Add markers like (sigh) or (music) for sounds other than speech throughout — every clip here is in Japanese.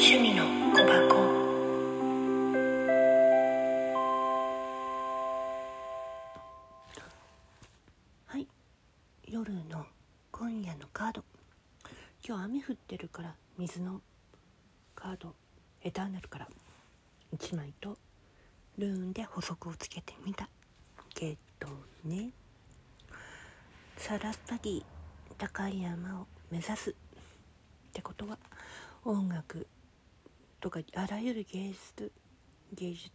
趣味の小箱。はい。夜の今夜のカード。今日雨降ってるから水のカードエターナルから。1枚とルーンで補足をつけてみた。けどね。サラスパディ高い山を目指す。ってことは音楽とかあらゆる芸術芸術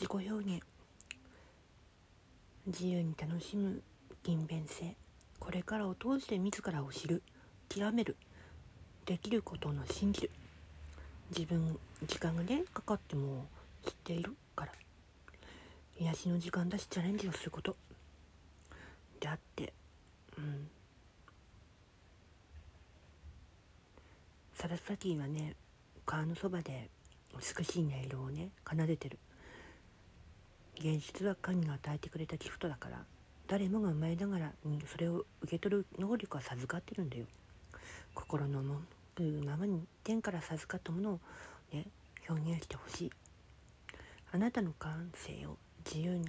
自己表現自由に楽しむ勤勉性これからを通して自らを知る極めるできることの信じる自分時間がねかかっても知っているから癒しの時間だしチャレンジをすること。であってうん。サラスパティはね川のそばで美しい音色をね奏でてる。芸術は神が与えてくれたギフトだから誰もが生まれながらにそれを受け取る能力は授かってるんだよ。心の赴くままに天から授かったものをね表現してほしい。あなたの感性を自由に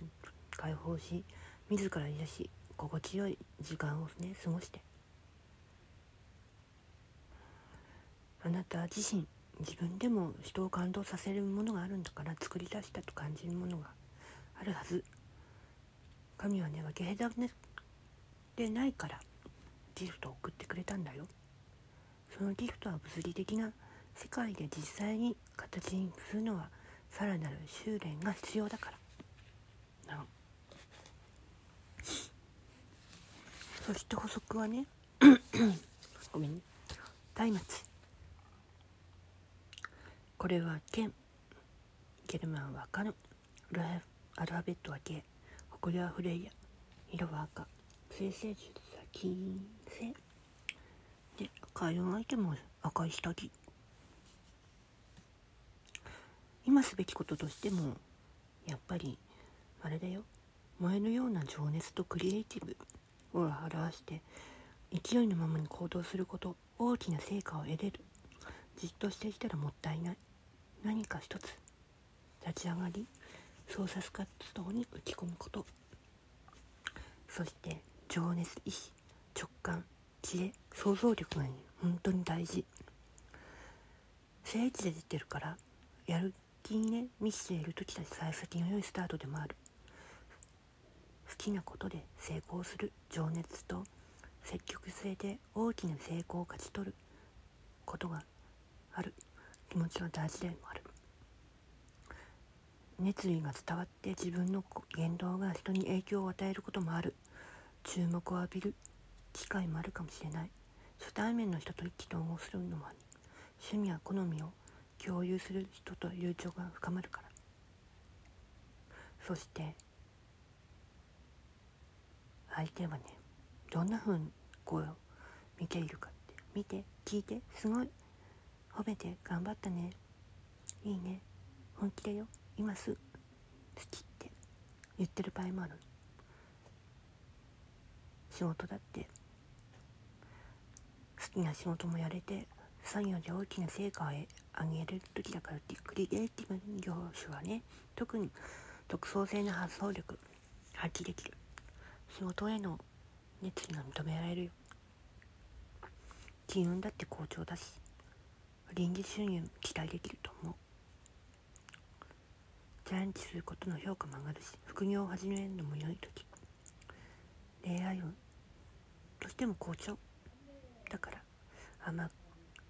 解放し自ら癒し心地よい時間をね過ごして。あなた自身自分でも人を感動させるものがあるんだから作り出したと感じるものがあるはず。神はね分け隔てないからギフトを送ってくれたんだよ。そのギフトは物理的な世界で実際に形にするのはさらなる修練が必要だから。なそして補足はね (coughs) ごめんね。松。明これは剣。ゲルマンはカヌアルファベットは K 誇りはフレイヤ色は赤。水星術は金星。で開運アイテムは赤い下着。今すべきこととしてもやっぱりあれだよ。燃えるような情熱とクリエイティブを表して勢いのままに行動すること。大きな成果を得れる。じっとしていたらもったいない。何か一つ立ち上がり創作活動に打ち込むこと。そして情熱意志直感知恵想像力が、本当に大事。聖地で出てるからやる気にね満ちている時たち幸先の良いスタートでもある。好きなことで成功する情熱と積極性で大きな成功を勝ち取ることがある。気持ちは大事でもある。熱意が伝わって自分の言動が人に影響を与えることもある。注目を浴びる機会もあるかもしれない。初対面の人と意気投合するのもある。趣味や好みを共有する人と友情が深まるから。そして相手はねどんな風にこう見ているかって見て聞いてすごい褒めて頑張ったね。いいね。本気だよ。今すぐ。好きって。言ってる場合もある。仕事だって。好きな仕事もやれて作業で大きな成果を上げる時だからってクリエイティブ業種はね特に独創性の発想力発揮できる。仕事への熱意が認められるよ。金運だって好調だし。臨時収入期待できると思う。チャレンジすることの評価も上がるし副業を始めるのも良い時。恋愛運としても好調。だから甘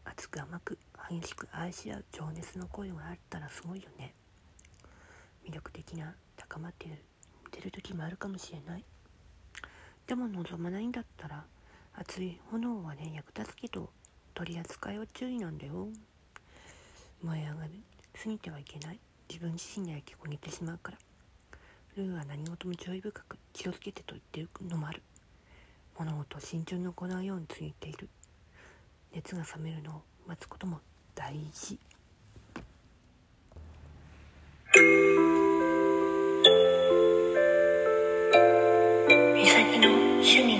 熱く甘く激しく愛し合う情熱の声があったらすごいよね。魅力的な高まっている出る時もあるかもしれない。でも望まないんだったら熱い炎はね役立つけど。取り扱いは注意なんだよ。燃え上がり過ぎてはいけない。自分自身で焼き焦げてしまうから。ルーは何事も注意深く気をつけてと言ってるのもある。物事を慎重に行うように告げている。熱が冷めるのを待つことも大事。みさきの趣味。